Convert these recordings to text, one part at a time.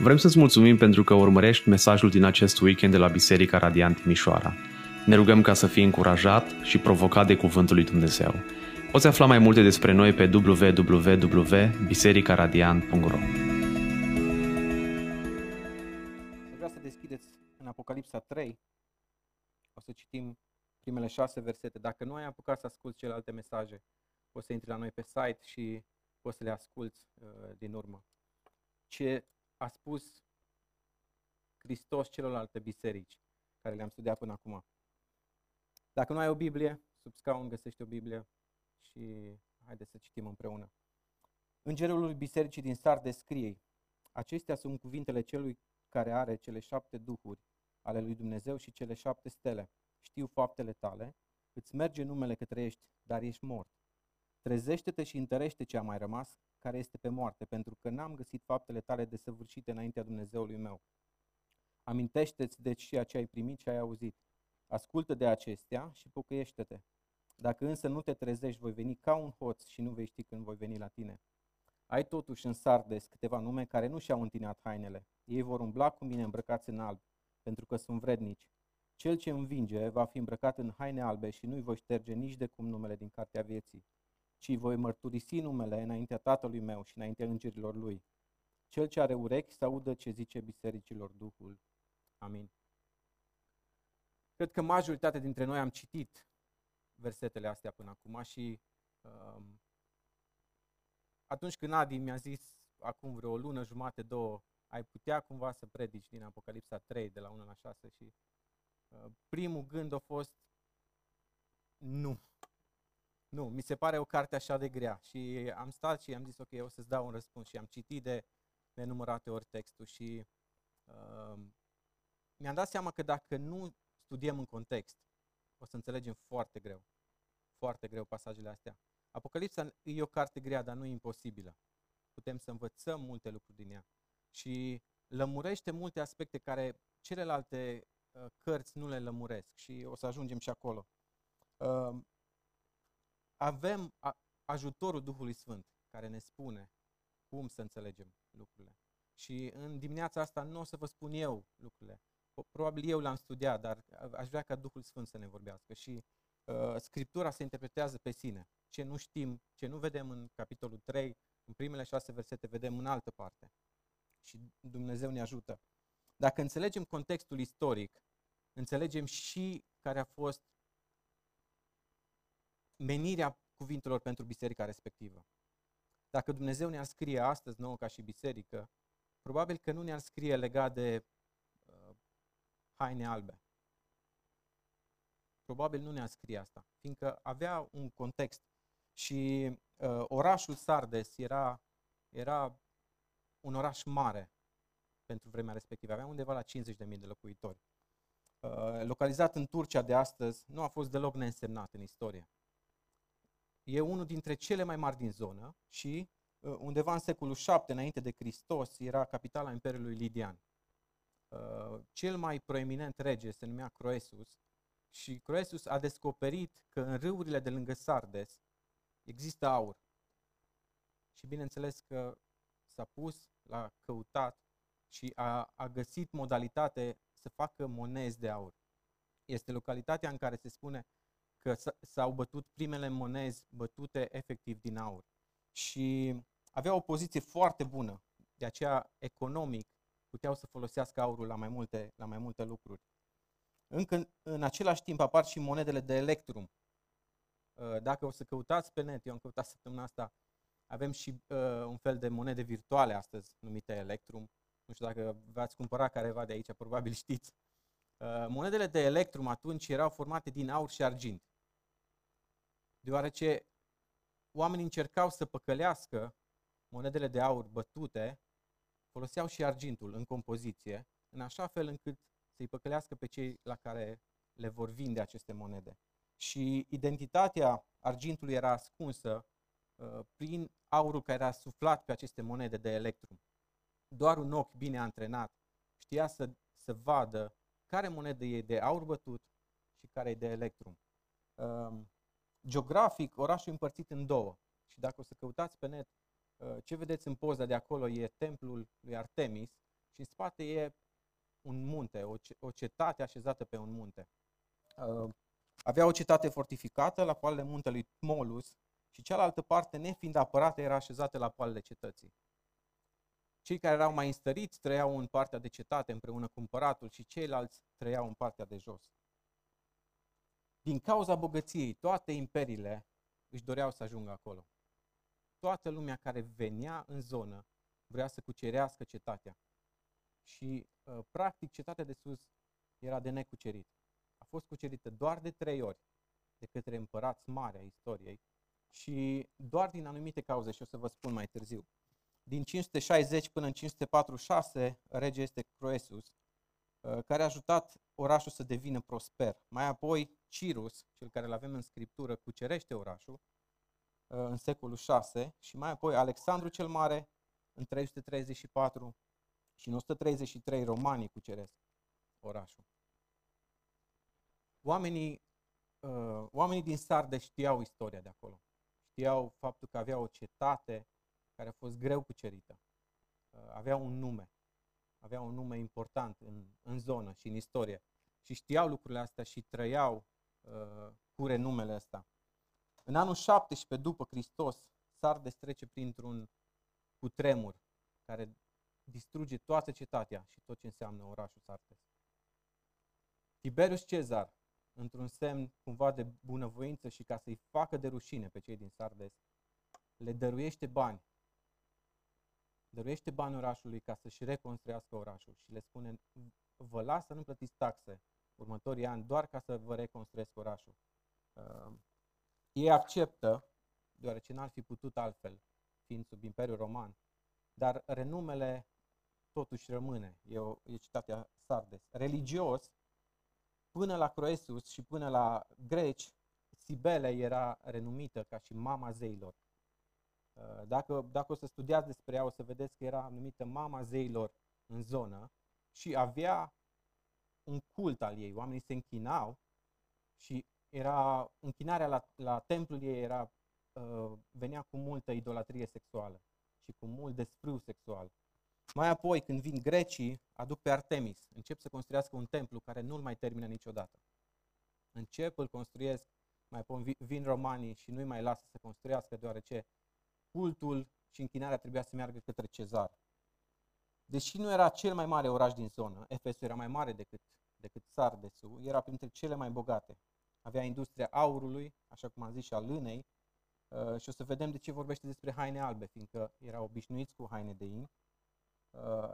Vrem să-ți mulțumim pentru că urmărești mesajul din acest weekend de la Biserica Radiant Timișoara. Ne rugăm ca să fii încurajat și provocat de Cuvântul lui Dumnezeu. Poți afla mai multe despre noi pe www.bisericaradiant.ro Vreau să deschideți în Apocalipsa 3. O să citim primele șase versete. Dacă nu ai apucat să asculți celelalte mesaje, poți să intri la noi pe site și poți să le asculți uh, din urmă. Ce a spus Hristos celorlalte biserici care le-am studiat până acum. Dacă nu ai o Biblie, sub scaun găsești o Biblie și haideți să citim împreună. Îngerul lui bisericii din Sardes scrie, acestea sunt cuvintele celui care are cele șapte duhuri ale lui Dumnezeu și cele șapte stele. Știu faptele tale, îți merge numele că trăiești, dar ești mort. Trezește-te și întărește ce a mai rămas, care este pe moarte, pentru că n-am găsit faptele tale desăvârșite înaintea Dumnezeului meu. Amintește-ți deci și ce ai primit și ai auzit. Ascultă de acestea și pocăiește-te. Dacă însă nu te trezești, voi veni ca un hoț și nu vei ști când voi veni la tine. Ai totuși în Sardes câteva nume care nu și-au întinat hainele. Ei vor umbla cu mine îmbrăcați în alb, pentru că sunt vrednici. Cel ce învinge va fi îmbrăcat în haine albe și nu-i voi șterge nici de cum numele din cartea vieții ci voi mărturisi numele înaintea Tatălui meu și înaintea îngerilor lui. Cel ce are urechi să audă ce zice bisericilor Duhul. Amin. Cred că majoritatea dintre noi am citit versetele astea până acum și um, atunci când Adi mi-a zis acum vreo lună, jumate, două, ai putea cumva să predici din Apocalipsa 3, de la 1 la 6 și uh, primul gând a fost nu. Nu, mi se pare o carte așa de grea și am stat și am zis, ok, o să-ți dau un răspuns și am citit de nenumărate ori textul și uh, mi-am dat seama că dacă nu studiem în context, o să înțelegem foarte greu, foarte greu pasajele astea. Apocalipsa e o carte grea, dar nu e imposibilă. Putem să învățăm multe lucruri din ea și lămurește multe aspecte care celelalte uh, cărți nu le lămuresc și o să ajungem și acolo. Uh, avem ajutorul Duhului Sfânt care ne spune cum să înțelegem lucrurile. Și în dimineața asta nu o să vă spun eu lucrurile. Probabil eu le-am studiat, dar aș vrea ca Duhul Sfânt să ne vorbească. Și uh, Scriptura se interpretează pe sine. Ce nu știm, ce nu vedem în capitolul 3, în primele șase versete, vedem în altă parte. Și Dumnezeu ne ajută. Dacă înțelegem contextul istoric, înțelegem și care a fost menirea cuvintelor pentru biserica respectivă. Dacă Dumnezeu ne-ar scrie astăzi nouă ca și biserică, probabil că nu ne-ar scrie legat de uh, haine albe. Probabil nu ne-ar scrie asta, fiindcă avea un context și uh, orașul Sardes era, era un oraș mare pentru vremea respectivă. Avea undeva la 50.000 de locuitori. Uh, localizat în Turcia de astăzi, nu a fost deloc neînsemnat în istorie e unul dintre cele mai mari din zonă și uh, undeva în secolul 7 înainte de Hristos era capitala Imperiului Lidian. Uh, cel mai proeminent rege se numea Croesus și Croesus a descoperit că în râurile de lângă Sardes există aur. Și bineînțeles că s-a pus, l-a căutat și a, a găsit modalitate să facă monezi de aur. Este localitatea în care se spune că s-au bătut primele monezi bătute efectiv din aur. Și avea o poziție foarte bună, de aceea economic puteau să folosească aurul la mai multe, la mai multe lucruri. Încă în același timp apar și monedele de electrum. Uh, dacă o să căutați pe net, eu am căutat săptămâna asta, avem și uh, un fel de monede virtuale astăzi numite Electrum. Nu știu dacă v-ați cumpărat careva de aici, probabil știți. Uh, monedele de electrum atunci erau formate din aur și argint. Deoarece oamenii încercau să păcălească monedele de aur bătute, foloseau și argintul în compoziție, în așa fel încât să-i păcălească pe cei la care le vor vinde aceste monede. Și identitatea argintului era ascunsă uh, prin aurul care era suflat pe aceste monede de electrum. Doar un ochi bine antrenat știa să, să vadă care monedă e de aur bătut și care e de electrum. Um, geografic, orașul e împărțit în două. Și dacă o să căutați pe net, uh, ce vedeți în poza de acolo e templul lui Artemis Și în spate e un munte, o, o cetate așezată pe un munte. Uh, avea o cetate fortificată la poalele muntelui Tmolus și cealaltă parte, nefiind apărată, era așezată la poalele cetății. Cei care erau mai înstăriți trăiau în partea de cetate împreună cu împăratul și ceilalți trăiau în partea de jos. Din cauza bogăției, toate imperiile își doreau să ajungă acolo. Toată lumea care venea în zonă vrea să cucerească cetatea. Și, uh, practic, cetatea de sus era de necucerit. A fost cucerită doar de trei ori de către împărați mari a istoriei și doar din anumite cauze, și o să vă spun mai târziu. Din 560 până în 546, rege este Croesus, uh, care a ajutat orașul să devină prosper. Mai apoi, Cirus, cel care îl avem în scriptură, cucerește orașul uh, în secolul 6 și mai apoi Alexandru cel Mare în 334 și în 133 romanii cuceresc orașul. Oamenii, uh, oamenii din Sarde știau istoria de acolo. Știau faptul că avea o cetate care a fost greu cucerită. Uh, avea un nume. Avea un nume important în, în zonă și în istorie. Și știau lucrurile astea și trăiau uh, cu renumele ăsta. În anul 17 după Hristos, Sardes trece printr-un cutremur care distruge toată cetatea și tot ce înseamnă orașul Sardes. Tiberius Cezar, într-un semn cumva de bunăvoință și ca să-i facă de rușine pe cei din Sardes, le dăruiește bani. Dăruiește bani orașului ca să-și reconstruiască orașul și le spune, vă las să nu plătiți taxe următorii ani doar ca să vă reconstruiesc orașul. Uh, ei acceptă, deoarece n-ar fi putut altfel, fiind sub Imperiul Roman, dar renumele totuși rămâne, e, o, e citatea Sardes. Religios, până la Croesus și până la greci, Sibele era renumită ca și mama zeilor. Uh, dacă, dacă o să studiați despre ea, o să vedeți că era numită mama zeilor în zonă și avea un cult al ei. Oamenii se închinau și era închinarea la, la templul ei era, uh, venea cu multă idolatrie sexuală și cu mult desfrâu sexual. Mai apoi, când vin grecii, aduc pe Artemis, încep să construiască un templu care nu-l mai termină niciodată. Încep, îl construiesc, mai apoi vin romanii și nu-i mai lasă să construiască, deoarece cultul și închinarea trebuia să meargă către cezar. Deși nu era cel mai mare oraș din zonă, Efesul era mai mare decât, decât Sardesul, era printre cele mai bogate. Avea industria aurului, așa cum am zis, și a lânei, uh, și o să vedem de ce vorbește despre haine albe, fiindcă era obișnuiți cu haine de in. Uh,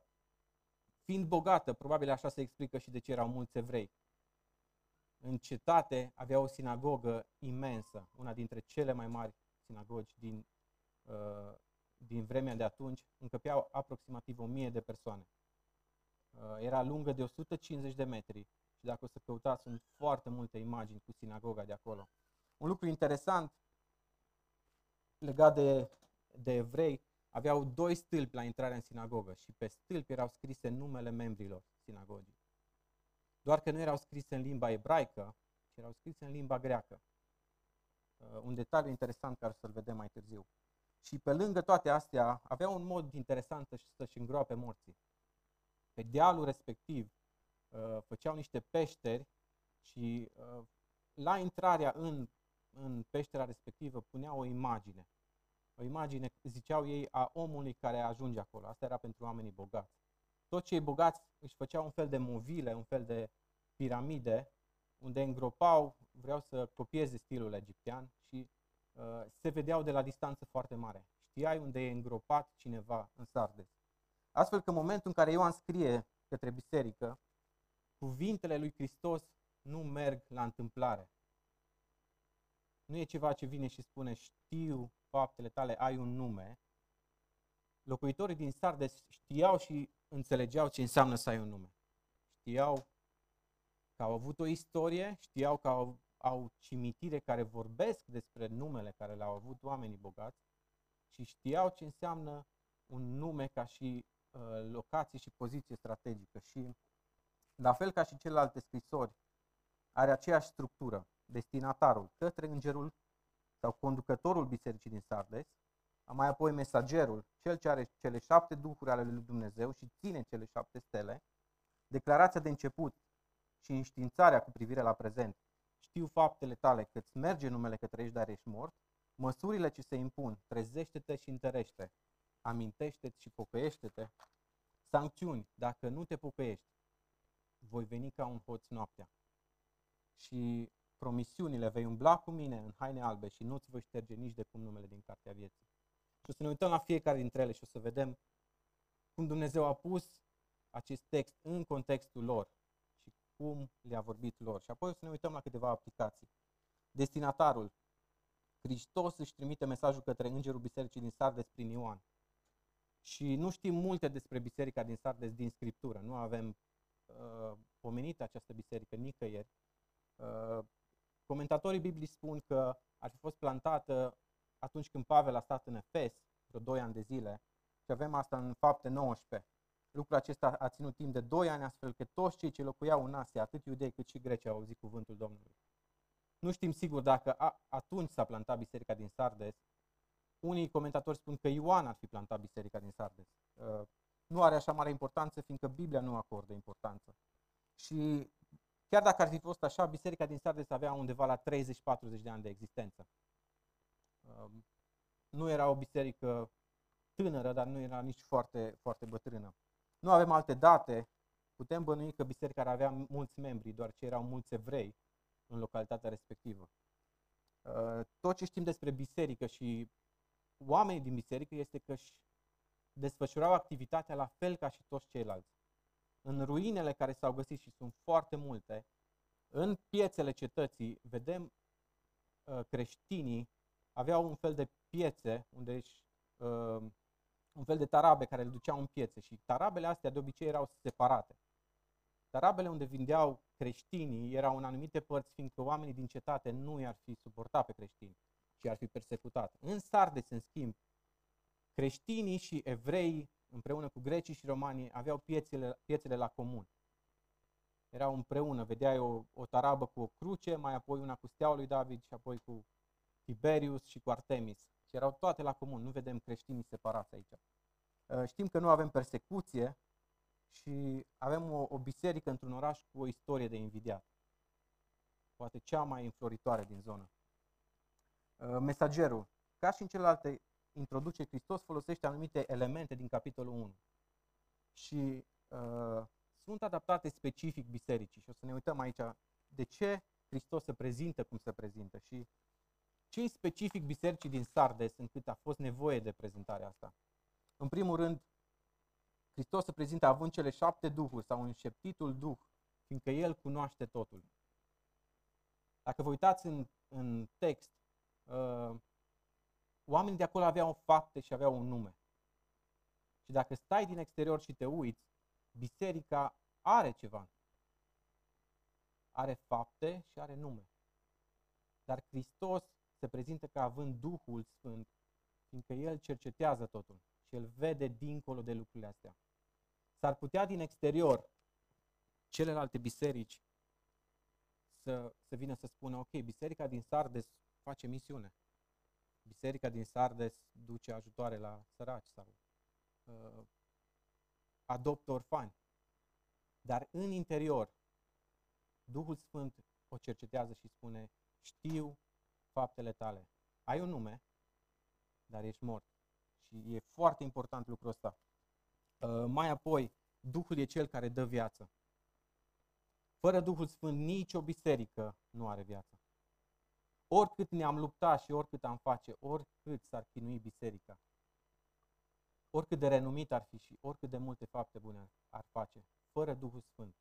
fiind bogată, probabil așa se explică și de ce erau mulți evrei. În cetate avea o sinagogă imensă, una dintre cele mai mari sinagogi din, uh, din vremea de atunci, încăpeau aproximativ 1000 de persoane. Uh, era lungă de 150 de metri și dacă o să căutați, sunt foarte multe imagini cu sinagoga de acolo. Un lucru interesant legat de, de evrei, aveau doi stâlpi la intrarea în sinagogă și pe stâlpi erau scrise numele membrilor sinagogii. Doar că nu erau scrise în limba ebraică, ci erau scrise în limba greacă. Uh, un detaliu interesant care o să-l vedem mai târziu. Și pe lângă toate astea, avea un mod interesant să-și îngroape morții. Pe dealul respectiv uh, făceau niște peșteri și uh, la intrarea în, în peștera respectivă puneau o imagine o imagine, ziceau ei, a omului care ajunge acolo. Asta era pentru oamenii bogați. Toți cei bogați își făceau un fel de movile, un fel de piramide, unde îngropau, vreau să copieze stilul egiptean și uh, se vedeau de la distanță foarte mare. Știai unde e îngropat cineva în Sardes. Astfel că în momentul în care Ioan scrie către biserică, cuvintele lui Hristos nu merg la întâmplare. Nu e ceva ce vine și spune știu faptele tale ai un nume, locuitorii din Sardes știau și înțelegeau ce înseamnă să ai un nume. Știau că au avut o istorie, știau că au, au cimitire care vorbesc despre numele care le-au avut oamenii bogați și știau ce înseamnă un nume ca și uh, locație și poziție strategică. Și la fel ca și celelalte scrisori, are aceeași structură. Destinatarul către îngerul sau conducătorul bisericii din Sardes, mai apoi mesagerul, cel ce are cele șapte duhuri ale lui Dumnezeu și ține cele șapte stele, declarația de început și înștiințarea cu privire la prezent. Știu faptele tale că îți merge numele că trăiești, dar ești mort. Măsurile ce se impun, trezește-te și întărește. Amintește-te și pocăiește-te. Sancțiuni, dacă nu te pocăiești, voi veni ca un hoț noaptea. Și promisiunile, vei umbla cu mine în haine albe și nu-ți voi șterge nici de cum numele din cartea vieții. Și o să ne uităm la fiecare dintre ele și o să vedem cum Dumnezeu a pus acest text în contextul lor și cum le-a vorbit lor. Și apoi o să ne uităm la câteva aplicații. Destinatarul. Hristos își trimite mesajul către Îngerul Bisericii din Sardes prin Ioan. Și nu știm multe despre Biserica din Sardes din Scriptură. Nu avem uh, pomenit această biserică nicăieri. Uh, comentatorii biblici spun că ar fi fost plantată atunci când Pavel a stat în Efes, vreo 2 ani de zile, și avem asta în fapte 19. Lucrul acesta a ținut timp de 2 ani, astfel că toți cei ce locuiau în Asia, atât iudei cât și greci, au auzit cuvântul Domnului. Nu știm sigur dacă a, atunci s-a plantat biserica din Sardes. Unii comentatori spun că Ioan ar fi plantat biserica din Sardes. Uh, nu are așa mare importanță, fiindcă Biblia nu acordă importanță. Și chiar dacă ar fi fost așa, biserica din Sardes avea undeva la 30-40 de ani de existență. Uh, nu era o biserică tânără, dar nu era nici foarte, foarte bătrână. Nu avem alte date, putem bănui că biserica ar avea mulți membri, doar ce erau mulți evrei în localitatea respectivă. Uh, tot ce știm despre biserică și oamenii din biserică este că își desfășurau activitatea la fel ca și toți ceilalți. În ruinele care s-au găsit și sunt foarte multe, în piețele cetății vedem uh, creștinii aveau un fel de piețe unde își uh, un fel de tarabe care îl duceau în piețe și tarabele astea de obicei erau separate. Tarabele unde vindeau creștinii erau în anumite părți, fiindcă oamenii din cetate nu i-ar fi suportat pe creștini și ar fi persecutat. În Sardes, în schimb, creștinii și evrei, împreună cu grecii și romanii, aveau piețele, piețele la comun. Erau împreună, vedeai o, o tarabă cu o cruce, mai apoi una cu steaua lui David și apoi cu Tiberius și cu Artemis. Și erau toate la comun, nu vedem creștinii separați aici. Uh, știm că nu avem persecuție și avem o, o biserică într-un oraș cu o istorie de invidiat. Poate cea mai înfloritoare din zonă. Uh, mesagerul. Ca și în celelalte introduce, Hristos folosește anumite elemente din capitolul 1. Și uh, sunt adaptate specific bisericii. Și o să ne uităm aici de ce Hristos se prezintă cum se prezintă. Și ce specific bisericii din Sardes încât a fost nevoie de prezentarea asta? În primul rând, Hristos se prezintă având cele șapte duhuri sau înșeptitul duh, fiindcă El cunoaște totul. Dacă vă uitați în, în text, uh, oamenii de acolo aveau fapte și aveau un nume. Și dacă stai din exterior și te uiți, biserica are ceva. Are fapte și are nume. Dar Hristos se prezintă ca având Duhul Sfânt, fiindcă El cercetează totul și El vede dincolo de lucrurile astea. S-ar putea din exterior celelalte biserici să, să vină să spună, ok, biserica din Sardes face misiune. Biserica din Sardes duce ajutoare la săraci sau uh, adoptă orfani. Dar în interior, Duhul Sfânt o cercetează și spune, știu faptele tale. Ai un nume, dar ești mort. Și e foarte important lucrul ăsta. Uh, mai apoi, Duhul e cel care dă viață. Fără Duhul Sfânt, nicio biserică nu are viață. Oricât ne-am luptat și oricât am face, oricât s-ar chinui biserica, oricât de renumit ar fi și oricât de multe fapte bune ar face, fără Duhul Sfânt,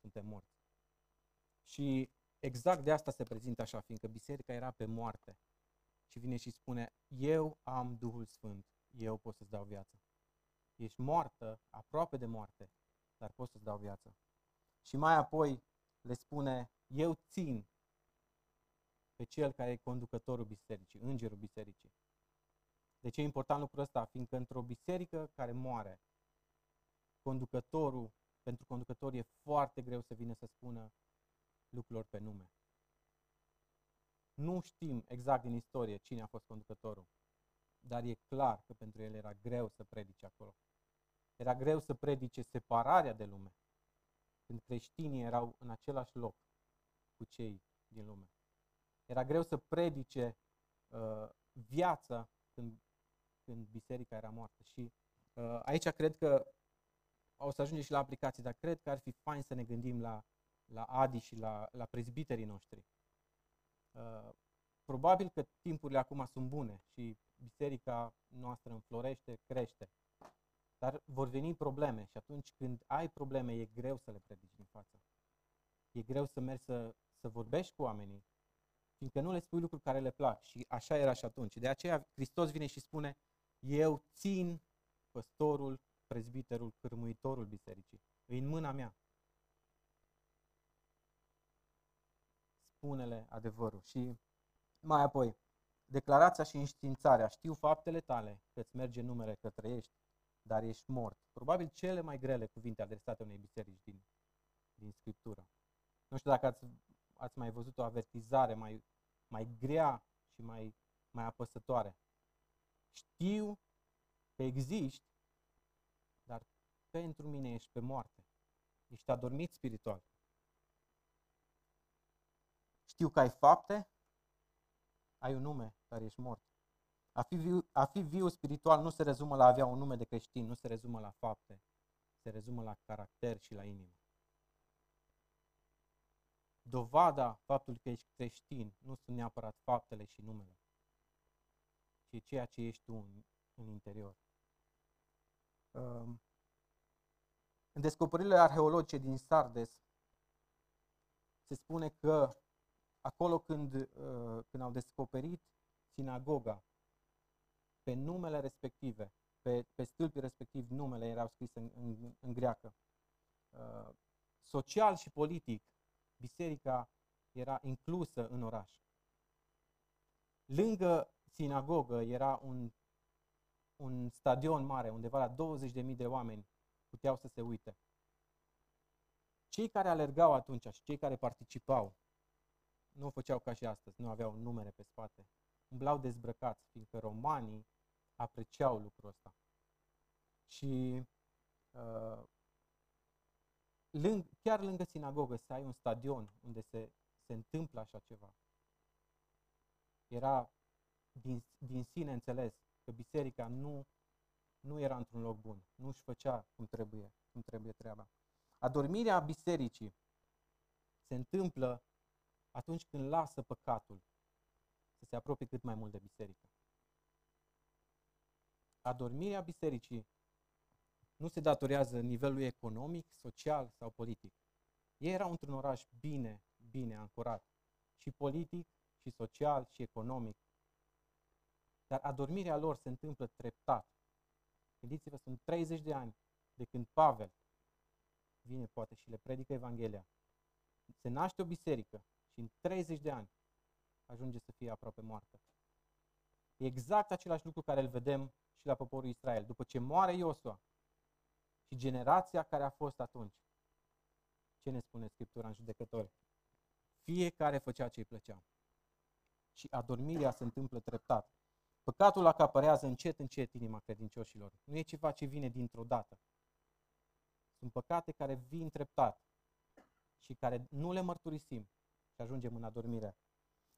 suntem morți. Și exact de asta se prezintă așa, fiindcă biserica era pe moarte. Și vine și spune, eu am Duhul Sfânt, eu pot să-ți dau viață. Ești moartă, aproape de moarte, dar pot să-ți dau viață. Și mai apoi le spune, eu țin pe cel care e conducătorul bisericii, îngerul bisericii. De ce e important lucrul ăsta? Fiindcă într-o biserică care moare, conducătorul, pentru conducător e foarte greu să vină să spună, lucrurilor pe nume. Nu știm exact din istorie cine a fost conducătorul. dar e clar că pentru el era greu să predice acolo. Era greu să predice separarea de lume, când creștinii erau în același loc cu cei din lume. Era greu să predice uh, viața când, când biserica era moartă. Și uh, aici cred că o să ajungem și la aplicații, dar cred că ar fi fain să ne gândim la, la Adi și la, la prezbiterii noștri. Uh, probabil că timpurile acum sunt bune și biserica noastră înflorește, crește. Dar vor veni probleme și atunci când ai probleme e greu să le predici în față. E greu să mergi să, să vorbești cu oamenii, fiindcă nu le spui lucruri care le plac. Și așa era și atunci. De aceea Hristos vine și spune, eu țin păstorul, prezbiterul, cârmuitorul bisericii. E în mâna mea. Spune-le adevărul. Și mai apoi, declarația și înștiințarea. Știu faptele tale, că îți merge numele, că trăiești, dar ești mort. Probabil cele mai grele cuvinte adresate unei biserici din, din Scriptură. Nu știu dacă ați, ați mai văzut o avertizare mai, mai grea și mai, mai apăsătoare. Știu că existi, dar pentru mine ești pe moarte. Ești adormit spiritual. Știu că ai fapte, ai un nume, dar ești mort. A fi, viu, a fi viu spiritual nu se rezumă la a avea un nume de creștin, nu se rezumă la fapte, se rezumă la caracter și la inimă. Dovada faptului că ești creștin nu sunt neapărat faptele și numele, ci ceea ce ești tu în, în interior. Um, în descoperirile arheologice din Sardes se spune că acolo când, uh, când au descoperit sinagoga, pe numele respective, pe, pe stâlpii respectiv, numele erau scrise în, în, în greacă. Uh, social și politic, biserica era inclusă în oraș. Lângă sinagogă era un, un stadion mare, undeva la 20.000 de oameni puteau să se uite. Cei care alergau atunci și cei care participau nu o făceau ca și astăzi, nu aveau numere pe spate. Umblau dezbrăcați, fiindcă romanii apreciau lucrul ăsta. Și uh, lâng, chiar lângă sinagogă să ai un stadion unde se, se întâmplă așa ceva. Era din, din sine înțeles că biserica nu, nu era într-un loc bun, nu își făcea cum trebuie, cum trebuie treaba. Adormirea bisericii se întâmplă atunci când lasă păcatul să se apropie cât mai mult de biserică. Adormirea bisericii nu se datorează nivelului economic, social sau politic. Ei erau într-un oraș bine, bine ancorat, și politic, și social, și economic. Dar adormirea lor se întâmplă treptat. Gândiți-vă, sunt 30 de ani de când Pavel vine poate și le predică Evanghelia. Se naște o biserică și în 30 de ani ajunge să fie aproape moartă. E exact același lucru care îl vedem și la poporul Israel. După ce moare Iosua și generația care a fost atunci, ce ne spune Scriptura în judecători? Fiecare făcea ce îi plăcea. Și adormirea se întâmplă treptat. Păcatul acapărează încet, încet inima credincioșilor. Nu e ceva ce vine dintr-o dată. Sunt păcate care vin treptat și care nu le mărturisim și ajungem în adormire.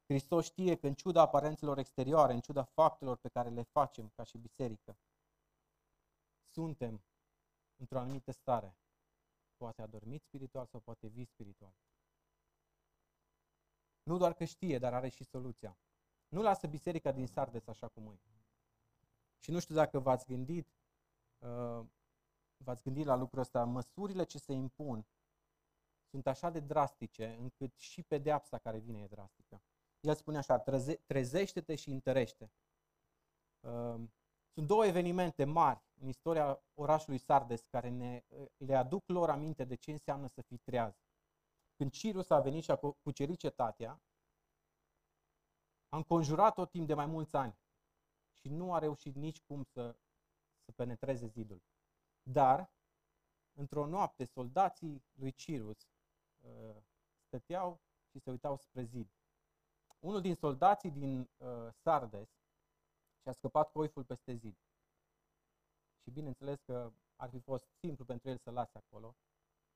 Hristos știe că în ciuda aparențelor exterioare, în ciuda faptelor pe care le facem ca și biserică, suntem într-o anumită stare. Poate adormit spiritual sau poate vii spiritual. Nu doar că știe, dar are și soluția. Nu lasă biserica din Sardes așa cum e. Și nu știu dacă v-ați gândit, uh, v-ați gândit la lucrul ăsta, măsurile ce se impun sunt așa de drastice încât și pedeapsa care vine e drastică. El spune așa, treze, trezește-te și întărește. Um, sunt două evenimente mari în istoria orașului Sardes care ne, le aduc lor aminte de ce înseamnă să fii treaz. Când Cirus a venit și a cucerit cetatea, a înconjurat-o timp de mai mulți ani și nu a reușit nici cum să, să penetreze zidul. Dar, într-o noapte, soldații lui Cirus uh, stăteau și se uitau spre zid unul din soldații din uh, Sardes, și a scăpat coiful peste zid. Și bineînțeles că ar fi fost simplu pentru el să lase acolo,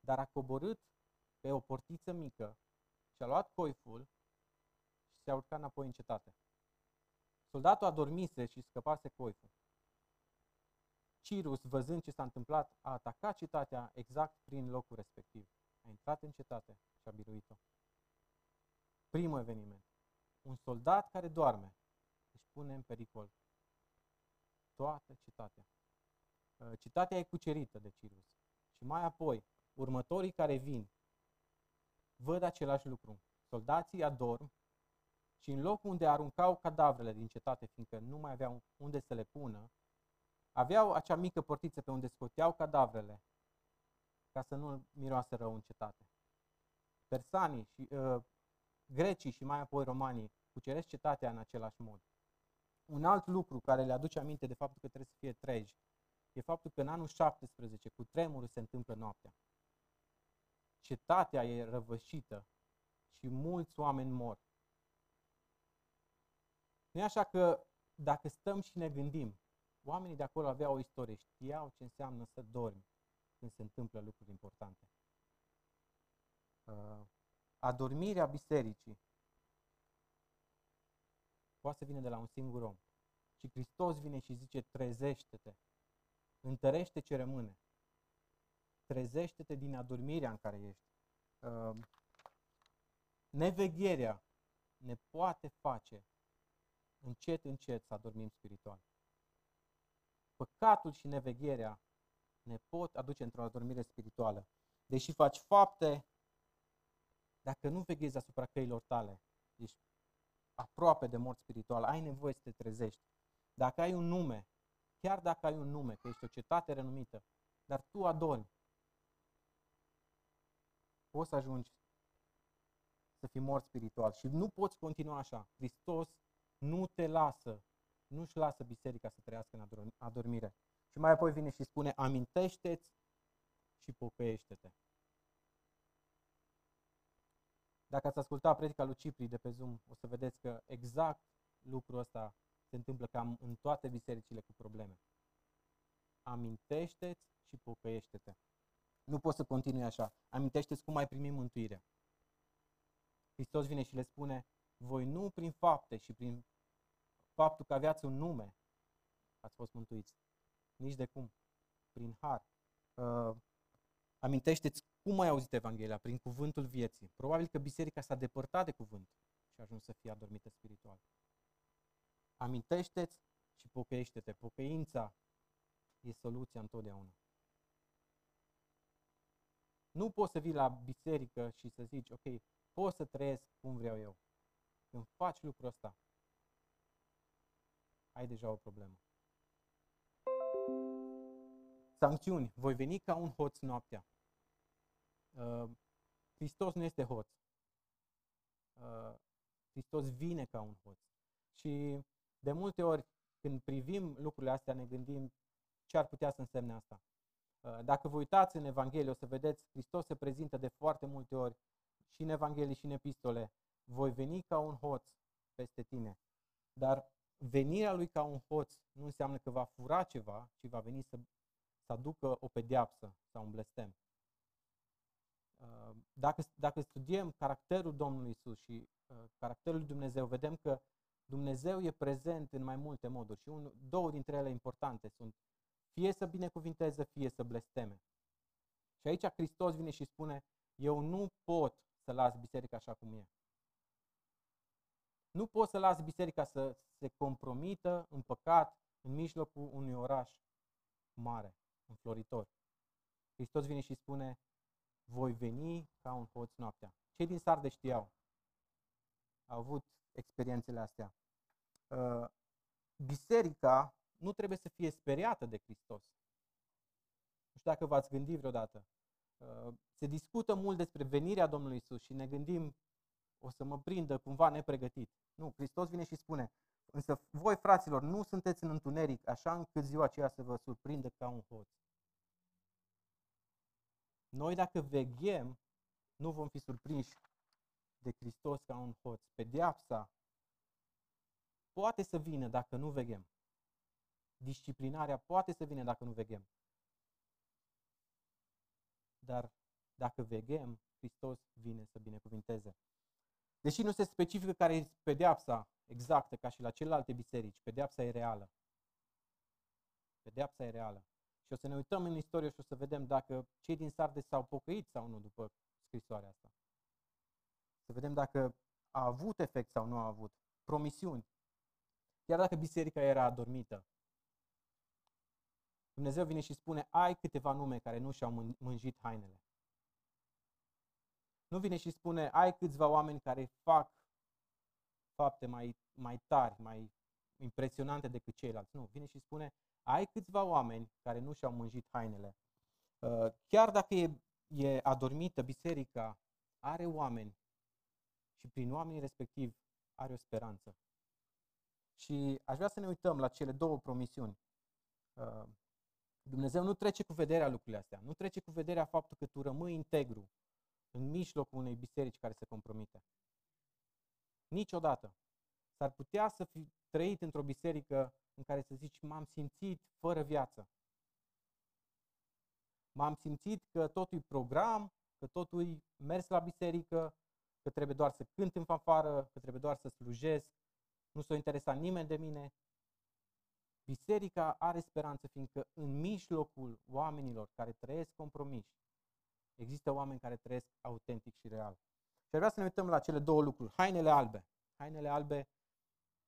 dar a coborât pe o portiță mică și a luat coiful și s-a urcat înapoi în cetate. Soldatul a dormise și scăpase coiful. Cirus, văzând ce s-a întâmplat, a atacat cetatea exact prin locul respectiv. A intrat în cetate și a biruit-o. Primul eveniment. Un soldat care doarme își pune în pericol toată cetatea. Uh, cetatea e cucerită de Cirus. Și mai apoi, următorii care vin văd același lucru. Soldații adorm și în locul unde aruncau cadavrele din cetate, fiindcă nu mai aveau unde să le pună, aveau acea mică portiță pe unde scoteau cadavrele ca să nu miroase rău în cetate. Persanii și uh, grecii și mai apoi romanii cuceresc cetatea în același mod. Un alt lucru care le aduce aminte de faptul că trebuie să fie treji e faptul că în anul 17 cu tremurul se întâmplă noaptea. Cetatea e răvășită și mulți oameni mor. Nu e așa că dacă stăm și ne gândim, oamenii de acolo aveau o istorie, știau ce înseamnă să dormi când se întâmplă lucruri importante. Uh, adormirea bisericii poate să vină de la un singur om. Și Hristos vine și zice, trezește-te, întărește ce rămâne, trezește-te din adormirea în care ești. Uh, nevegherea ne poate face încet, încet să adormim spiritual. Păcatul și nevegherea ne pot aduce într-o adormire spirituală. Deși faci fapte, dacă nu veghezi asupra căilor tale, ești aproape de mort spiritual, ai nevoie să te trezești. Dacă ai un nume, chiar dacă ai un nume, că ești o cetate renumită, dar tu adormi, poți să ajungi să fii mort spiritual și nu poți continua așa. Hristos nu te lasă, nu-și lasă biserica să trăiască în adormire. Și mai apoi vine și spune, amintește-ți și pocăiește-te. Dacă ați ascultat predica lui Cipri de pe Zoom, o să vedeți că exact lucrul ăsta se întâmplă cam în toate bisericile cu probleme. Amintește-ți și pocăiește-te. Nu poți să continui așa. Amintește-ți cum ai primit mântuirea. Hristos vine și le spune, voi nu prin fapte și prin faptul că aveați un nume ați fost mântuiți. Nici de cum. Prin har. Uh, amintește-ți cum ai auzit Evanghelia? Prin cuvântul vieții. Probabil că biserica s-a depărtat de cuvânt și a ajuns să fie adormită spiritual. Amintește-ți și pocăiește-te. Pocăința e soluția întotdeauna. Nu poți să vii la biserică și să zici, ok, pot să trăiesc cum vreau eu. Când faci lucrul ăsta, ai deja o problemă. Sancțiuni. Voi veni ca un hoț noaptea. Uh, Hristos nu este hoț. Uh, Hristos vine ca un hoț. Și de multe ori, când privim lucrurile astea, ne gândim ce ar putea să însemne asta. Uh, dacă vă uitați în Evanghelie, o să vedeți, Hristos se prezintă de foarte multe ori și în Evanghelie și în epistole. Voi veni ca un hoț peste tine. Dar venirea lui ca un hoț nu înseamnă că va fura ceva, ci va veni să, să aducă o pedeapsă sau un blestem. Uh, dacă, dacă studiem caracterul Domnului Isus și uh, caracterul lui Dumnezeu, vedem că Dumnezeu e prezent în mai multe moduri și un, două dintre ele importante sunt fie să binecuvinteze, fie să blesteme. Și aici Hristos vine și spune, eu nu pot să las biserica așa cum e. Nu pot să las biserica să se compromită în păcat în mijlocul unui oraș mare, înfloritor. Hristos vine și spune, voi veni ca un hoț noaptea. Cei din Sarde știau. Au avut experiențele astea. Uh, biserica nu trebuie să fie speriată de Hristos. Nu știu dacă v-ați gândit vreodată. Uh, se discută mult despre venirea Domnului Isus și ne gândim o să mă prindă cumva nepregătit. Nu, Hristos vine și spune, însă voi, fraților, nu sunteți în întuneric, așa încât ziua aceea să vă surprindă ca un hoț. Noi dacă veghem, nu vom fi surprinși de Hristos ca un hoț. Pedeapsa poate să vină dacă nu veghem. disciplinarea poate să vină dacă nu veghem. Dar dacă veghem, Hristos vine să binecuvinteze. Deși nu se specifică care e pedeapsa exactă ca și la celelalte biserici, pedeapsa e reală. Pedeapsa e reală. Și o să ne uităm în istorie și o să vedem dacă cei din Sardes s-au pocăit sau nu după scrisoarea asta. Să vedem dacă a avut efect sau nu a avut. Promisiuni. Chiar dacă biserica era adormită, Dumnezeu vine și spune, ai câteva nume care nu și-au mânjit hainele. Nu vine și spune, ai câțiva oameni care fac fapte mai, mai tari, mai impresionante decât ceilalți. Nu, vine și spune, ai câțiva oameni care nu și-au mânjit hainele. Uh, chiar dacă e, e adormită biserica, are oameni și prin oamenii respectiv are o speranță. Și aș vrea să ne uităm la cele două promisiuni. Uh, Dumnezeu nu trece cu vederea lucrurile astea. Nu trece cu vederea faptul că tu rămâi integru în mijlocul unei biserici care se compromite. Niciodată. S-ar putea să fi trăit într-o biserică în care să zici, m-am simțit fără viață. M-am simțit că totul e program, că totul e mers la biserică, că trebuie doar să cânt în fanfară, că trebuie doar să slujesc, nu s-o interesa nimeni de mine. Biserica are speranță, fiindcă în mijlocul oamenilor care trăiesc compromiși, există oameni care trăiesc autentic și real. Și ar vrea să ne uităm la cele două lucruri. Hainele albe. Hainele albe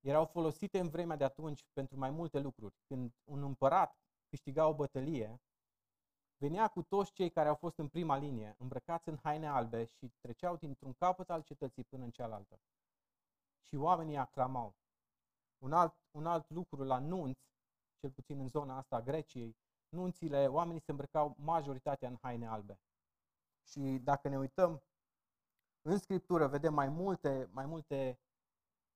erau folosite în vremea de atunci pentru mai multe lucruri. Când un împărat câștiga o bătălie, venea cu toți cei care au fost în prima linie, îmbrăcați în haine albe și treceau dintr-un capăt al cetății până în cealaltă. Și oamenii aclamau. Un alt, un alt lucru la nunți, cel puțin în zona asta a Greciei, nunțile, oamenii se îmbrăcau majoritatea în haine albe. Și dacă ne uităm în Scriptură, vedem mai multe, mai multe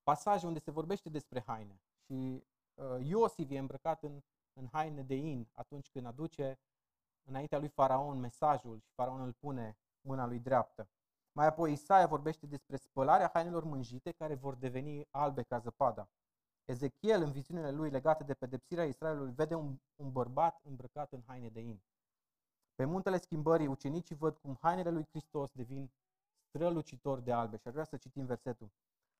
pasaje unde se vorbește despre haine. Și uh, Iosif e îmbrăcat în, în haine de in atunci când aduce înaintea lui Faraon mesajul și Faraon îl pune mâna lui dreaptă. Mai apoi Isaia vorbește despre spălarea hainelor mânjite care vor deveni albe ca zăpada. Ezechiel, în viziunile lui legate de pedepsirea Israelului, vede un, un bărbat îmbrăcat în haine de in. Pe muntele schimbării, ucenicii văd cum hainele lui Hristos devin strălucitor de albe. Și ar vrea să citim versetul.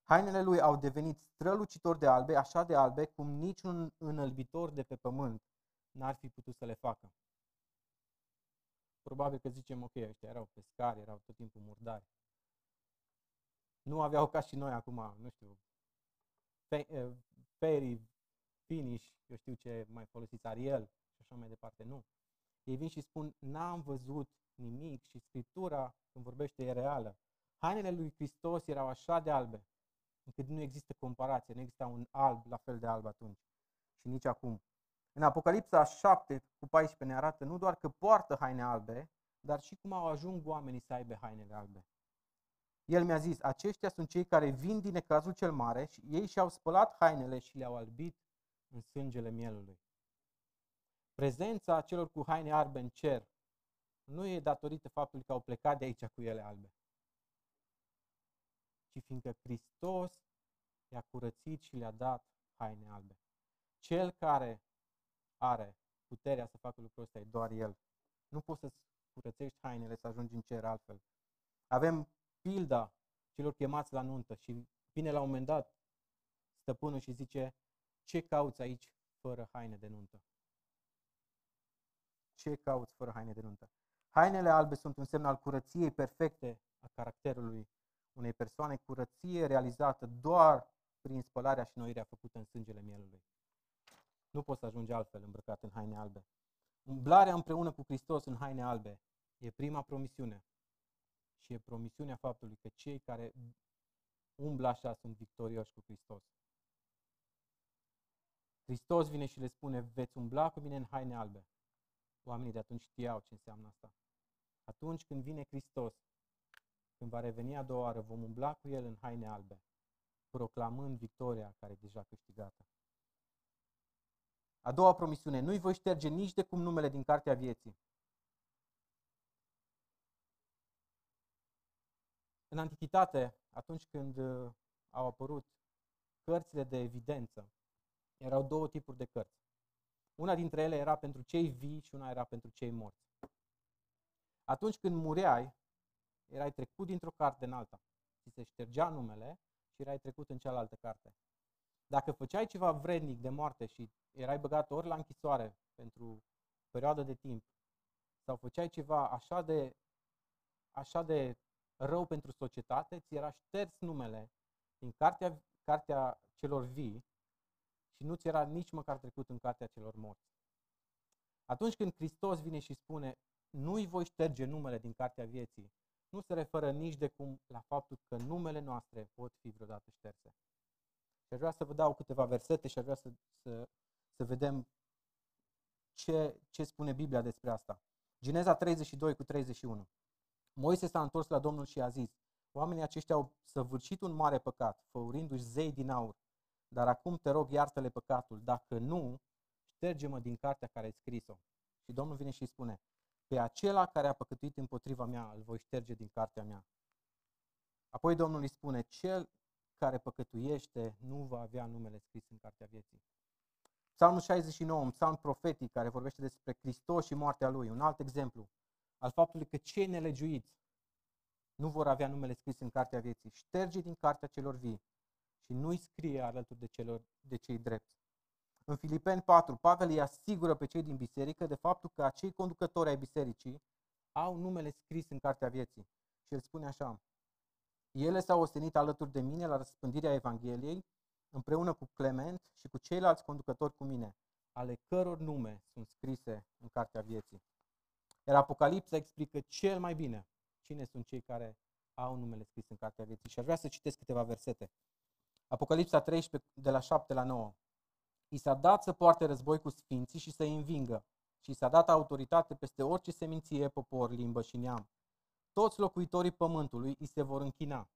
Hainele lui au devenit strălucitor de albe, așa de albe cum niciun înălbitor de pe pământ n-ar fi putut să le facă. Probabil că zicem, ok, ăștia erau pescari, erau tot timpul murdari. Nu aveau ca și noi acum, nu știu, ferry, finish, eu știu ce mai folosiți, Ariel și așa mai departe. Nu. Ei vin și spun, n-am văzut nimic și Scriptura, când vorbește, e reală. Hainele lui Hristos erau așa de albe, încât nu există comparație, nu există un alb la fel de alb atunci și nici acum. În Apocalipsa 7 cu 14 ne arată nu doar că poartă haine albe, dar și cum au ajung oamenii să aibă hainele albe. El mi-a zis, aceștia sunt cei care vin din necazul cel mare și ei și-au spălat hainele și le-au albit în sângele mielului. Prezența celor cu haine albe în cer nu e datorită faptului că au plecat de aici cu ele albe, ci fiindcă Hristos i-a curățit și le-a dat haine albe. Cel care are puterea să facă lucrul ăsta e doar El. Nu poți să-ți curățești hainele să ajungi în cer altfel. Avem pilda celor chemați la nuntă și vine la un moment dat stăpânul și zice ce cauți aici fără haine de nuntă? Ce cauți fără haine de nuntă? Hainele albe sunt un semn al curăției perfecte a caracterului unei persoane, curăție realizată doar prin spălarea și noirea făcută în sângele mielului. Nu poți să ajungi altfel îmbrăcat în haine albe. Umblarea împreună cu Hristos în haine albe e prima promisiune. Și e promisiunea faptului că cei care umblă așa sunt victorioși cu Hristos. Hristos vine și le spune, veți umbla cu mine în haine albe. Oamenii de atunci știau ce înseamnă asta. Atunci când vine Hristos, când va reveni a doua oară, vom umbla cu El în haine albe, proclamând victoria care e deja câștigată. A doua promisiune, nu-i voi șterge nici de cum numele din cartea vieții. În antichitate, atunci când uh, au apărut cărțile de evidență, erau două tipuri de cărți. Una dintre ele era pentru cei vii și una era pentru cei morți. Atunci când mureai, erai trecut dintr-o carte în alta. Ți se ștergea numele și erai trecut în cealaltă carte. Dacă făceai ceva vrednic de moarte și erai băgat ori la închisoare pentru perioadă de timp, sau făceai ceva așa de, așa de rău pentru societate, ți era șters numele din cartea, cartea celor vii și nu ți era nici măcar trecut în cartea celor morți. Atunci când Hristos vine și spune, nu-i voi șterge numele din cartea vieții, nu se referă nici de cum la faptul că numele noastre pot fi vreodată șterse. Și aș vrea să vă dau câteva versete și aș vrea să, să, să vedem ce, ce spune Biblia despre asta. Geneza 32 cu 31. Moise s-a întors la Domnul și a zis, oamenii aceștia au săvârșit un mare păcat, făurindu-și zei din aur, dar acum te rog iartă-le păcatul, dacă nu, șterge-mă din cartea care ai scris-o. Și Domnul vine și îi spune, pe acela care a păcătuit împotriva mea îl voi șterge din cartea mea. Apoi Domnul îi spune, cel care păcătuiește nu va avea numele scris în cartea vieții. Psalmul 69, un psalm profetic care vorbește despre Hristos și moartea Lui. Un alt exemplu al faptului că cei nelegiuiți nu vor avea numele scris în cartea vieții. Șterge din cartea celor vii și nu-i scrie alături de, celor, de cei drepți. În Filipeni 4, Pavel îi asigură pe cei din biserică de faptul că acei conducători ai bisericii au numele scris în cartea vieții. Și el spune așa, ele s-au ostenit alături de mine la răspândirea Evangheliei, împreună cu Clement și cu ceilalți conducători cu mine, ale căror nume sunt scrise în cartea vieții. Iar Apocalipsa explică cel mai bine cine sunt cei care au numele scris în cartea vieții. Și aș vrea să citesc câteva versete. Apocalipsa 13, de la 7 la 9. I s-a dat să poarte război cu sfinții și să-i învingă. Și i s-a dat autoritate peste orice seminție, popor, limbă și neam. Toți locuitorii pământului îi se vor închina.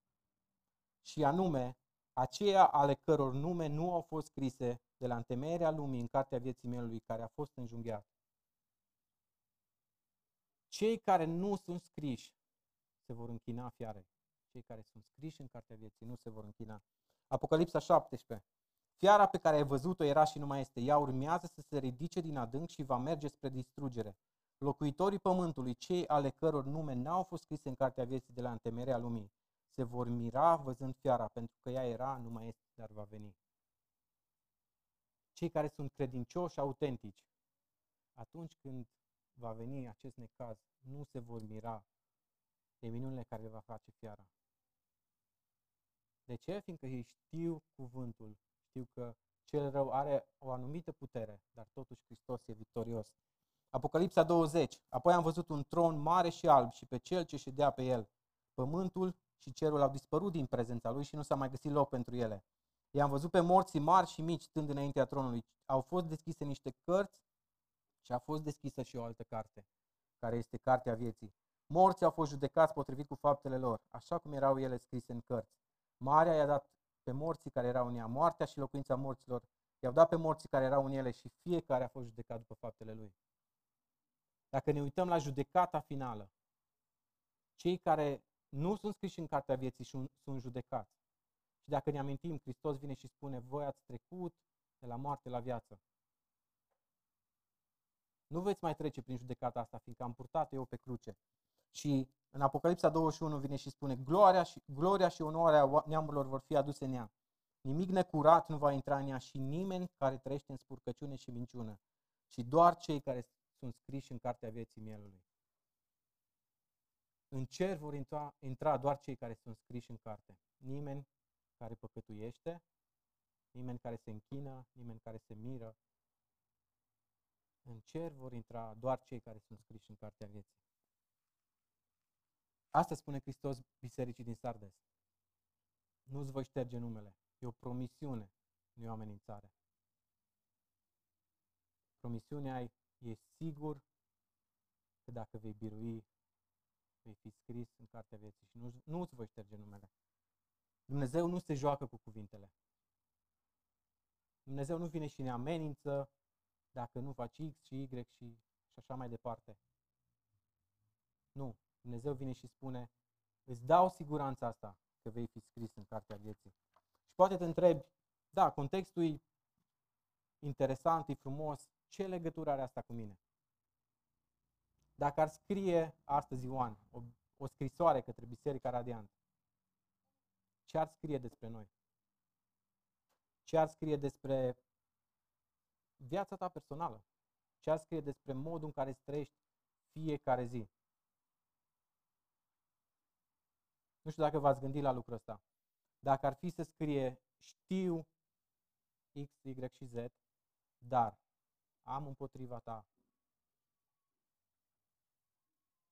Și anume, aceia ale căror nume nu au fost scrise de la întemeierea lumii în cartea vieții mielului care a fost înjunghiat. Cei care nu sunt scriși se vor închina fiare. Cei care sunt scriși în cartea vieții nu se vor închina. Apocalipsa 17. Fiara pe care ai văzut-o era și nu mai este. Ea urmează să se ridice din adânc și va merge spre distrugere. Locuitorii pământului, cei ale căror nume n-au fost scrise în cartea vieții de la întemerea lumii, se vor mira văzând fiara, pentru că ea era, nu mai este, dar va veni. Cei care sunt credincioși, autentici, atunci când va veni acest necaz, nu se vor mira de minunile care le va face fiara. De ce? Fiindcă ei știu cuvântul, știu că cel rău are o anumită putere, dar totuși Hristos e victorios. Apocalipsa 20. Apoi am văzut un tron mare și alb și pe cel ce ședea pe el. Pământul și cerul au dispărut din prezența lui și nu s-a mai găsit loc pentru ele. I-am văzut pe morții mari și mici stând înaintea tronului. Au fost deschise niște cărți și a fost deschisă și o altă carte, care este cartea vieții. Morții au fost judecați potrivit cu faptele lor, așa cum erau ele scrise în cărți. Marea i-a dat pe morții care erau în ea, moartea și locuința morților i-au dat pe morții care erau în ele și fiecare a fost judecat după faptele lui. Dacă ne uităm la judecata finală, cei care nu sunt scriși în cartea vieții și sunt judecați. Și dacă ne amintim, Hristos vine și spune, voi ați trecut de la moarte la viață. Nu veți mai trece prin judecata asta, fiindcă am purtat eu pe cruce. Și în Apocalipsa 21 vine și spune, gloria și, gloria și onoarea neamurilor vor fi aduse în ea. Nimic necurat nu va intra în ea și nimeni care trăiește în spurcăciune și minciună, ci doar cei care sunt scriși în cartea vieții mielului. În cer vor intra, intra doar cei care sunt scriși în carte. Nimeni care păcătuiește, nimeni care se închină, nimeni care se miră. În cer vor intra doar cei care sunt scriși în cartea vieții. Asta spune Hristos bisericii din Sardes. Nu-ți voi șterge numele. E o promisiune, nu e o amenințare. Promisiunea ai, e sigur că dacă vei birui vei fi scris în cartea vieții și nu, nu îți voi șterge numele. Dumnezeu nu se joacă cu cuvintele. Dumnezeu nu vine și ne amenință dacă nu faci X și Y și, și așa mai departe. Nu. Dumnezeu vine și spune, îți dau siguranța asta că vei fi scris în cartea vieții. Și poate te întrebi, da, contextul e interesant, e frumos, Ce legătură are asta cu mine? Dacă ar scrie astăzi Ioan o, o scrisoare către Biserica Radiant, ce ar scrie despre noi? Ce ar scrie despre viața ta personală? Ce ar scrie despre modul în care îți trăiești fiecare zi? Nu știu dacă v-ați gândit la lucrul ăsta. Dacă ar fi să scrie știu X, Y și Z, dar am împotriva ta.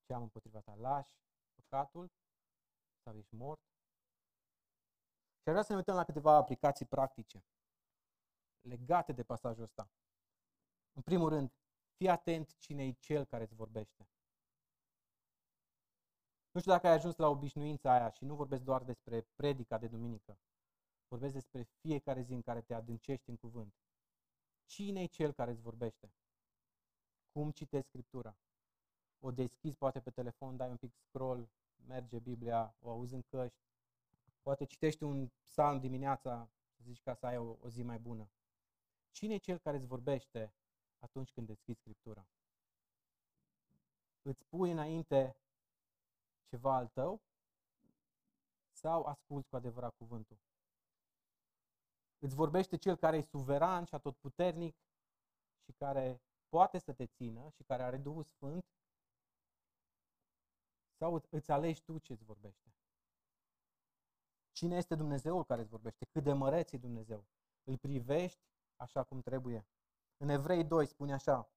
Ce am împotriva ta? Lași păcatul sau ești mort? Și aș vrea să ne uităm la câteva aplicații practice legate de pasajul ăsta. În primul rând, fii atent cine e cel care îți vorbește. Nu știu dacă ai ajuns la obișnuința aia și nu vorbesc doar despre predica de duminică. Vorbesc despre fiecare zi în care te adâncești în cuvânt. Cine e cel care îți vorbește? Cum citești Scriptura? O deschizi poate pe telefon, dai un pic scroll, merge Biblia, o auzi în căști, poate citești un psalm dimineața, să zici ca să ai o, o zi mai bună. Cine e cel care îți vorbește atunci când deschizi Scriptura? Îți pui înainte ceva al tău sau asculți cu adevărat cuvântul? Îți vorbește cel care e suveran și atotputernic și care poate să te țină și care are Duhul Sfânt sau îți alegi tu ce îți vorbește? Cine este Dumnezeul care îți vorbește? Cât de măreț e Dumnezeu? Îl privești așa cum trebuie? În Evrei 2 spune așa,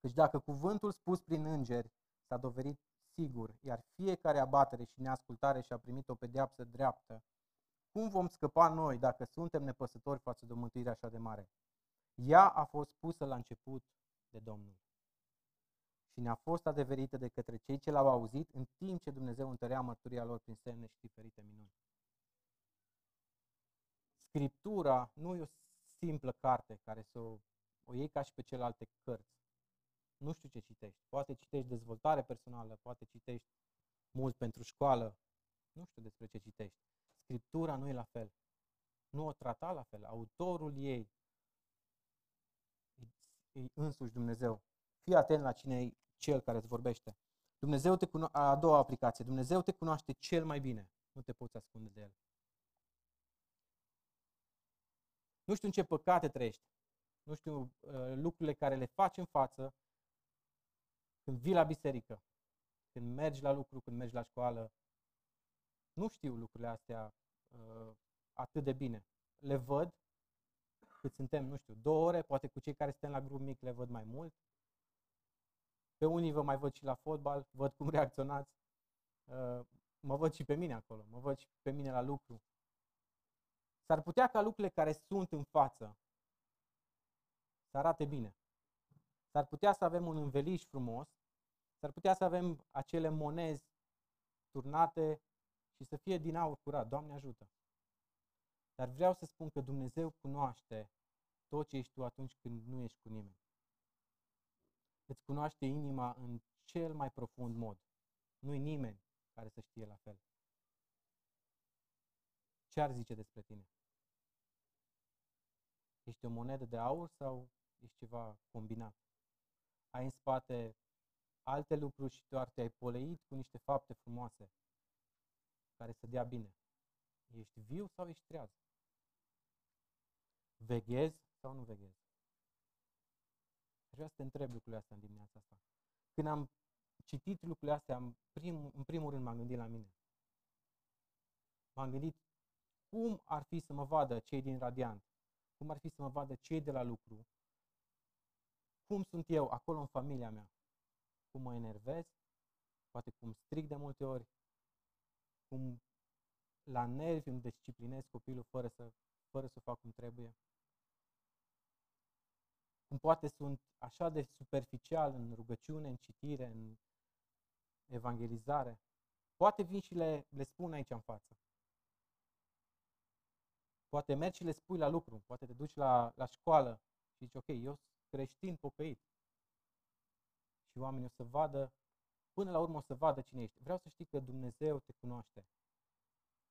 Căci dacă cuvântul spus prin îngeri s-a dovedit sigur, iar fiecare abatere și neascultare și-a primit o pedeapsă dreaptă, cum vom scăpa noi dacă suntem nepăsători față de o mântuire așa de mare? Ea a fost pusă la început de Domnul și ne-a fost adeverită de către cei ce l-au auzit în timp ce Dumnezeu întărea mărturia lor prin semne și diferite minuni. Scriptura nu e o simplă carte care să o, o iei ca și pe celelalte cărți. Nu știu ce citești. Poate citești dezvoltare personală, poate citești mult pentru școală. Nu știu despre ce citești. Scriptura nu e la fel. Nu o trata la fel. Autorul ei e însuși Dumnezeu. Fii atent la cine e cel care îți vorbește. Dumnezeu te cuno- a doua aplicație. Dumnezeu te cunoaște cel mai bine. Nu te poți ascunde de El. Nu știu în ce păcate trăiești. Nu știu uh, lucrurile care le faci în față când vii la biserică, când mergi la lucru, când mergi la școală. Nu știu lucrurile astea uh, atât de bine. Le văd cât suntem, nu știu, două ore, poate cu cei care suntem la grup mic le văd mai mult. Pe unii vă mai văd și la fotbal, văd cum reacționați. Uh, mă văd și pe mine acolo, mă văd și pe mine la lucru. S-ar putea ca lucrurile care sunt în față să arate bine. S-ar putea să avem un înveliș frumos, s-ar putea să avem acele monezi turnate și să fie din aur curat. Doamne ajută! Dar vreau să spun că Dumnezeu cunoaște tot ce ești tu atunci când nu ești cu nimeni. Îți cunoaște inima în cel mai profund mod. Nu-i nimeni care să știe la fel. Ce ar zice despre tine? Ești o monedă de aur sau ești ceva combinat? Ai în spate alte lucruri și doar te-ai poleit cu niște fapte frumoase care să dea bine. Ești viu sau ești treaz? Veghezi sau nu veghezi? Vreau să te întreb lucrurile astea în dimineața asta. Când am citit lucrurile astea, în, prim, în primul rând m-am gândit la mine. M-am gândit cum ar fi să mă vadă cei din Radiant, cum ar fi să mă vadă cei de la lucru, cum sunt eu acolo în familia mea, cum mă enervez, poate cum stric de multe ori, cum la nervi îmi disciplinez copilul fără să, fără să fac cum trebuie. Cum poate sunt așa de superficial în rugăciune, în citire, în evangelizare. Poate vin și le, le spun aici în față. Poate mergi și le spui la lucru, poate te duci la, la școală și zici, ok, eu sunt creștin pocăit. Și oamenii o să vadă, până la urmă o să vadă cine ești. Vreau să știi că Dumnezeu te cunoaște.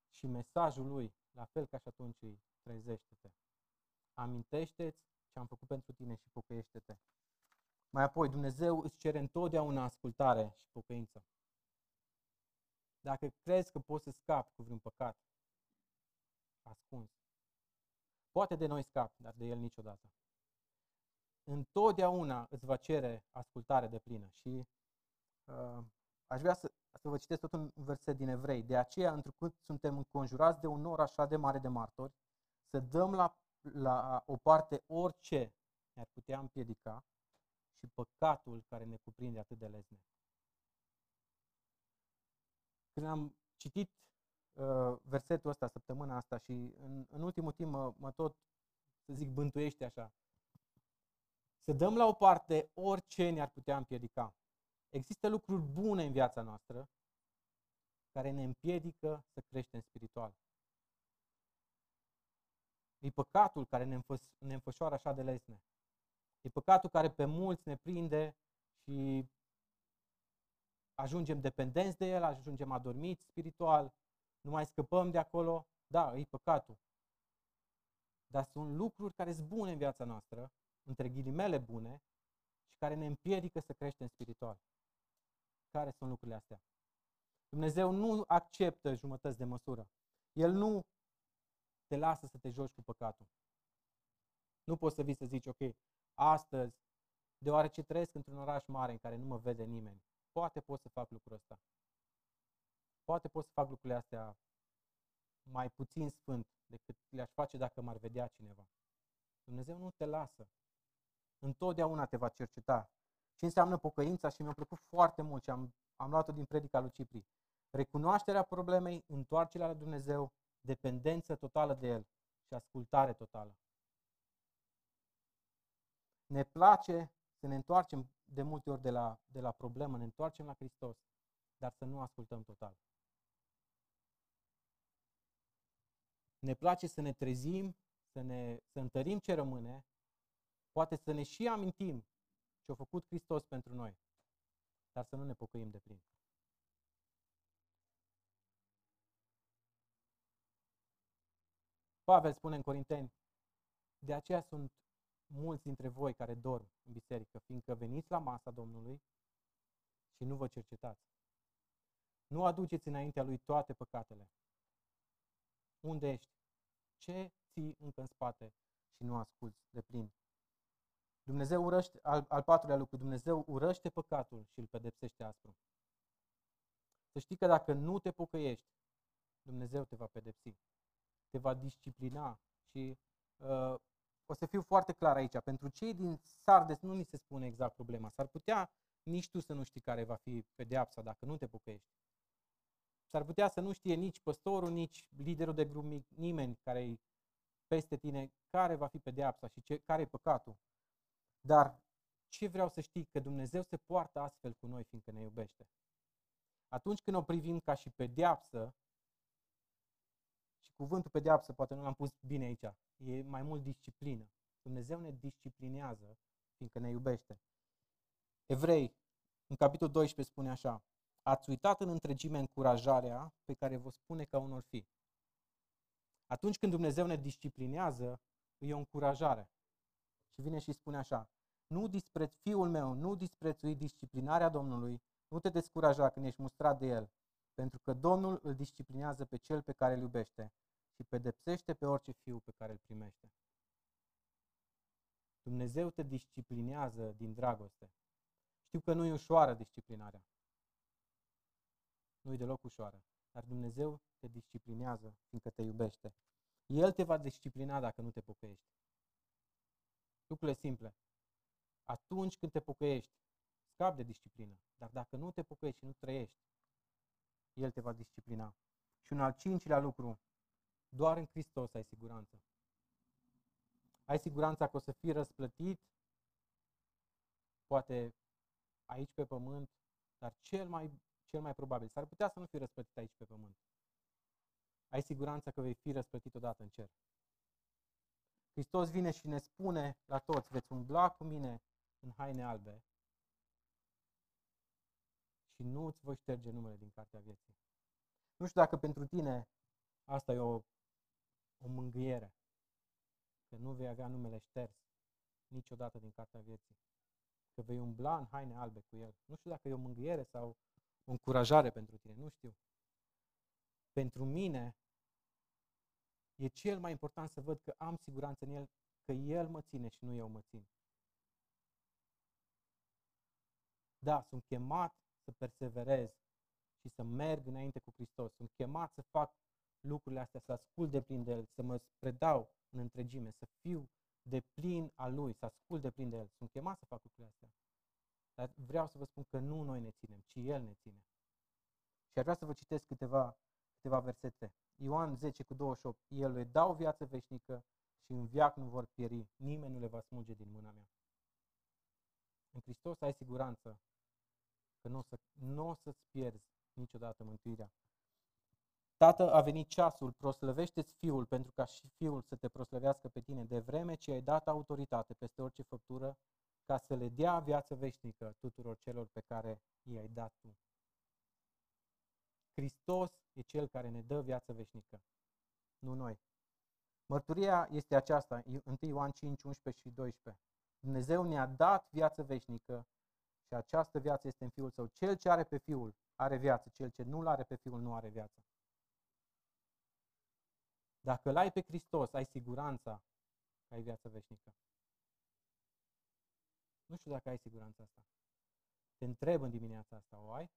Și mesajul lui, la fel ca și atunci, trezește-te. Amintește-ți ce ce am făcut pentru tine și pocăiește-te. Mai apoi, Dumnezeu îți cere întotdeauna ascultare și pocăință. Dacă crezi că poți să scapi cu vreun păcat ascuns, poate de noi scapi, dar de el niciodată. Întotdeauna îți va cere ascultare de plină și uh, aș vrea să, să vă citesc tot un verset din Evrei. De aceea, întrucât suntem înconjurați de un nor așa de mare de martori, să dăm la, la o parte orice ne-ar putea împiedica și păcatul care ne cuprinde atât de lezne. Când am citit uh, versetul ăsta săptămâna asta și în, în ultimul timp mă, mă tot, să zic, bântuiește așa. Să dăm la o parte orice ne-ar putea împiedica. Există lucruri bune în viața noastră care ne împiedică să creștem spiritual. E păcatul care ne, înfăs, ne înfășoară așa de lesne. E păcatul care pe mulți ne prinde și ajungem dependenți de el, ajungem adormiți spiritual, nu mai scăpăm de acolo. Da, e păcatul. Dar sunt lucruri care sunt bune în viața noastră, între ghilimele bune, și care ne împiedică să creștem spiritual. Care sunt lucrurile astea? Dumnezeu nu acceptă jumătăți de măsură. El nu te lasă să te joci cu păcatul. Nu poți să vii să zici, ok, astăzi, deoarece trăiesc într-un oraș mare în care nu mă vede nimeni, poate pot să fac lucrul ăsta. Poate pot să fac lucrurile astea mai puțin sfânt decât le-aș face dacă m-ar vedea cineva. Dumnezeu nu te lasă. Întotdeauna te va cerceta. Ce înseamnă pocăința și mi-a plăcut foarte mult și am, am luat-o din predica lui Cipri. Recunoașterea problemei, întoarcerea la Dumnezeu, dependență totală de El și ascultare totală. Ne place să ne întoarcem de multe ori de la, de la problemă, ne întoarcem la Hristos, dar să nu ascultăm total. Ne place să ne trezim, să, ne, să întărim ce rămâne, poate să ne și amintim ce a făcut Hristos pentru noi, dar să nu ne pocăim de plin. Pavel spune în Corinteni, de aceea sunt mulți dintre voi care dorm în biserică, fiindcă veniți la masa Domnului și nu vă cercetați. Nu aduceți înaintea lui toate păcatele. Unde ești? Ce ții încă în spate și nu asculți de plin? Dumnezeu urăște, al, al patrulea lucru, Dumnezeu urăște păcatul și îl pedepsește aspru. Să știi că dacă nu te pocăiești, Dumnezeu te va pedepsi, te va disciplina și uh, o să fiu foarte clar aici. Pentru cei din Sardes nu ni se spune exact problema. S-ar putea nici tu să nu știi care va fi pedeapsa dacă nu te pocăiești. S-ar putea să nu știe nici păstorul, nici liderul de grup mic, nimeni care e peste tine, care va fi pedeapsa și ce, care e păcatul. Dar ce vreau să știi? Că Dumnezeu se poartă astfel cu noi, fiindcă ne iubește. Atunci când o privim ca și pedeapsă, și cuvântul pedeapsă poate nu l-am pus bine aici, e mai mult disciplină. Dumnezeu ne disciplinează, fiindcă ne iubește. Evrei, în capitolul 12 spune așa, ați uitat în întregime încurajarea pe care vă spune ca unor fi. Atunci când Dumnezeu ne disciplinează, e o încurajare. Și vine și spune așa, nu dispreț, fiul meu, nu disprețui disciplinarea Domnului, nu te descuraja când ești mustrat de El, pentru că Domnul îl disciplinează pe cel pe care îl iubește și pedepsește pe orice fiu pe care îl primește. Dumnezeu te disciplinează din dragoste. Știu că nu e ușoară disciplinarea. Nu e deloc ușoară. Dar Dumnezeu te disciplinează fiindcă te iubește. El te va disciplina dacă nu te pocăiești. Lucrurile simple. Atunci când te pocăiești, scap de disciplină. Dar dacă nu te pocăiești și nu trăiești, El te va disciplina. Și un al cincilea lucru, doar în Hristos ai siguranță. Ai siguranța că o să fii răsplătit, poate aici pe pământ, dar cel mai, cel mai probabil, s-ar putea să nu fii răsplătit aici pe pământ. Ai siguranța că vei fi răsplătit odată în cer. Hristos vine și ne spune la toți, veți umbla cu mine în haine albe și nu îți voi șterge numele din cartea vieții. Nu știu dacă pentru tine asta e o, o mângâiere, că nu vei avea numele șters. niciodată din cartea vieții. Că vei umbla în haine albe cu El. Nu știu dacă e o mângâiere sau o încurajare pentru tine, nu știu. Pentru mine e cel mai important să văd că am siguranță în El, că El mă ține și nu eu mă țin. Da, sunt chemat să perseverez și să merg înainte cu Hristos. Sunt chemat să fac lucrurile astea, să ascult de plin de El, să mă predau în întregime, să fiu de plin al Lui, să ascult de plin de El. Sunt chemat să fac lucrurile astea. Dar vreau să vă spun că nu noi ne ținem, ci El ne ține. Și ar vrea să vă citesc câteva, câteva versete. Ioan 10 cu 28. El le dau viață veșnică și în viac nu vor pieri. Nimeni nu le va smulge din mâna mea. În Hristos ai siguranță că nu o, să, nu o să-ți pierzi niciodată mântuirea. Tată, a venit ceasul, proslăvește-ți Fiul pentru ca și Fiul să te proslăvească pe tine de vreme ce ai dat autoritate peste orice făptură ca să le dea viață veșnică tuturor celor pe care i-ai dat tu. Hristos e Cel care ne dă viață veșnică, nu noi. Mărturia este aceasta, 1 Ioan 5, 11 și 12. Dumnezeu ne-a dat viață veșnică și această viață este în Fiul Său. Cel ce are pe Fiul are viață, cel ce nu-L are pe Fiul nu are viață. Dacă îl ai pe Hristos, ai siguranța că ai viață veșnică. Nu știu dacă ai siguranța asta. Te întreb în dimineața asta, o ai?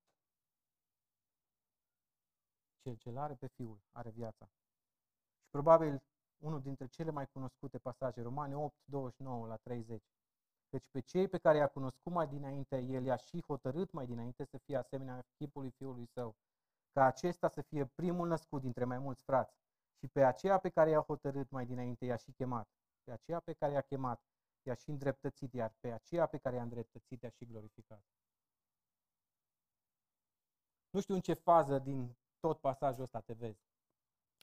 Cel ce are pe Fiul are viața. Și probabil unul dintre cele mai cunoscute pasaje, Romane 8, 29 la 30. Deci pe cei pe care i-a cunoscut mai dinainte, el i-a și hotărât mai dinainte să fie asemenea chipului Fiului Său, ca acesta să fie primul născut dintre mai mulți frați. Și pe aceea pe care i-a hotărât mai dinainte i-a și chemat. Pe aceea pe care i-a chemat i-a și îndreptățit, iar pe aceea pe care i-a îndreptățit i-a și glorificat. Nu știu în ce fază din tot pasajul ăsta te vezi.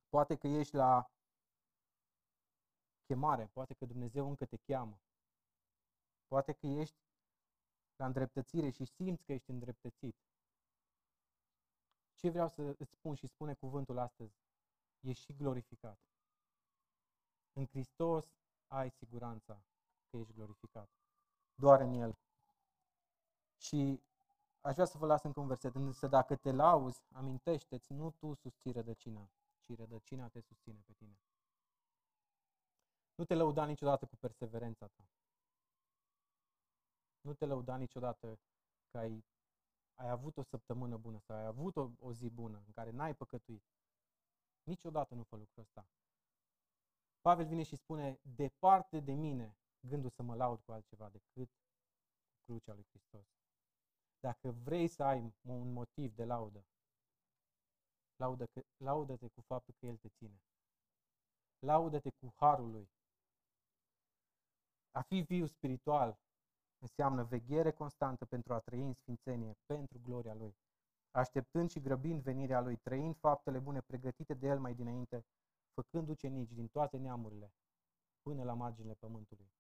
Poate că ești la chemare, poate că Dumnezeu încă te cheamă. Poate că ești la îndreptățire și simți că ești îndreptățit. Ce vreau să îți spun și spune cuvântul astăzi? Ești și glorificat. În Hristos ai siguranța că ești glorificat. Doar în El. Și aș vrea să vă las încă un verset. Însă dacă te lauzi, amintește-ți, nu tu susții rădăcina, ci rădăcina te susține pe tine. Nu te lăuda niciodată cu perseverența ta. Nu te lăuda niciodată că ai, ai avut o săptămână bună sau ai avut o, o zi bună în care n-ai păcătuit. Niciodată nu fă lucrul ăsta. Pavel vine și spune, departe de mine gândul să mă laud cu altceva decât cu crucea lui Hristos. Dacă vrei să ai un motiv de laudă, laudă, laudă-te cu faptul că El te ține. Laudă-te cu harul Lui. A fi viu spiritual înseamnă veghere constantă pentru a trăi în sfințenie, pentru gloria Lui. Așteptând și grăbind venirea Lui, trăind faptele bune pregătite de El mai dinainte, făcând ucenici din toate neamurile, până la marginile pământului.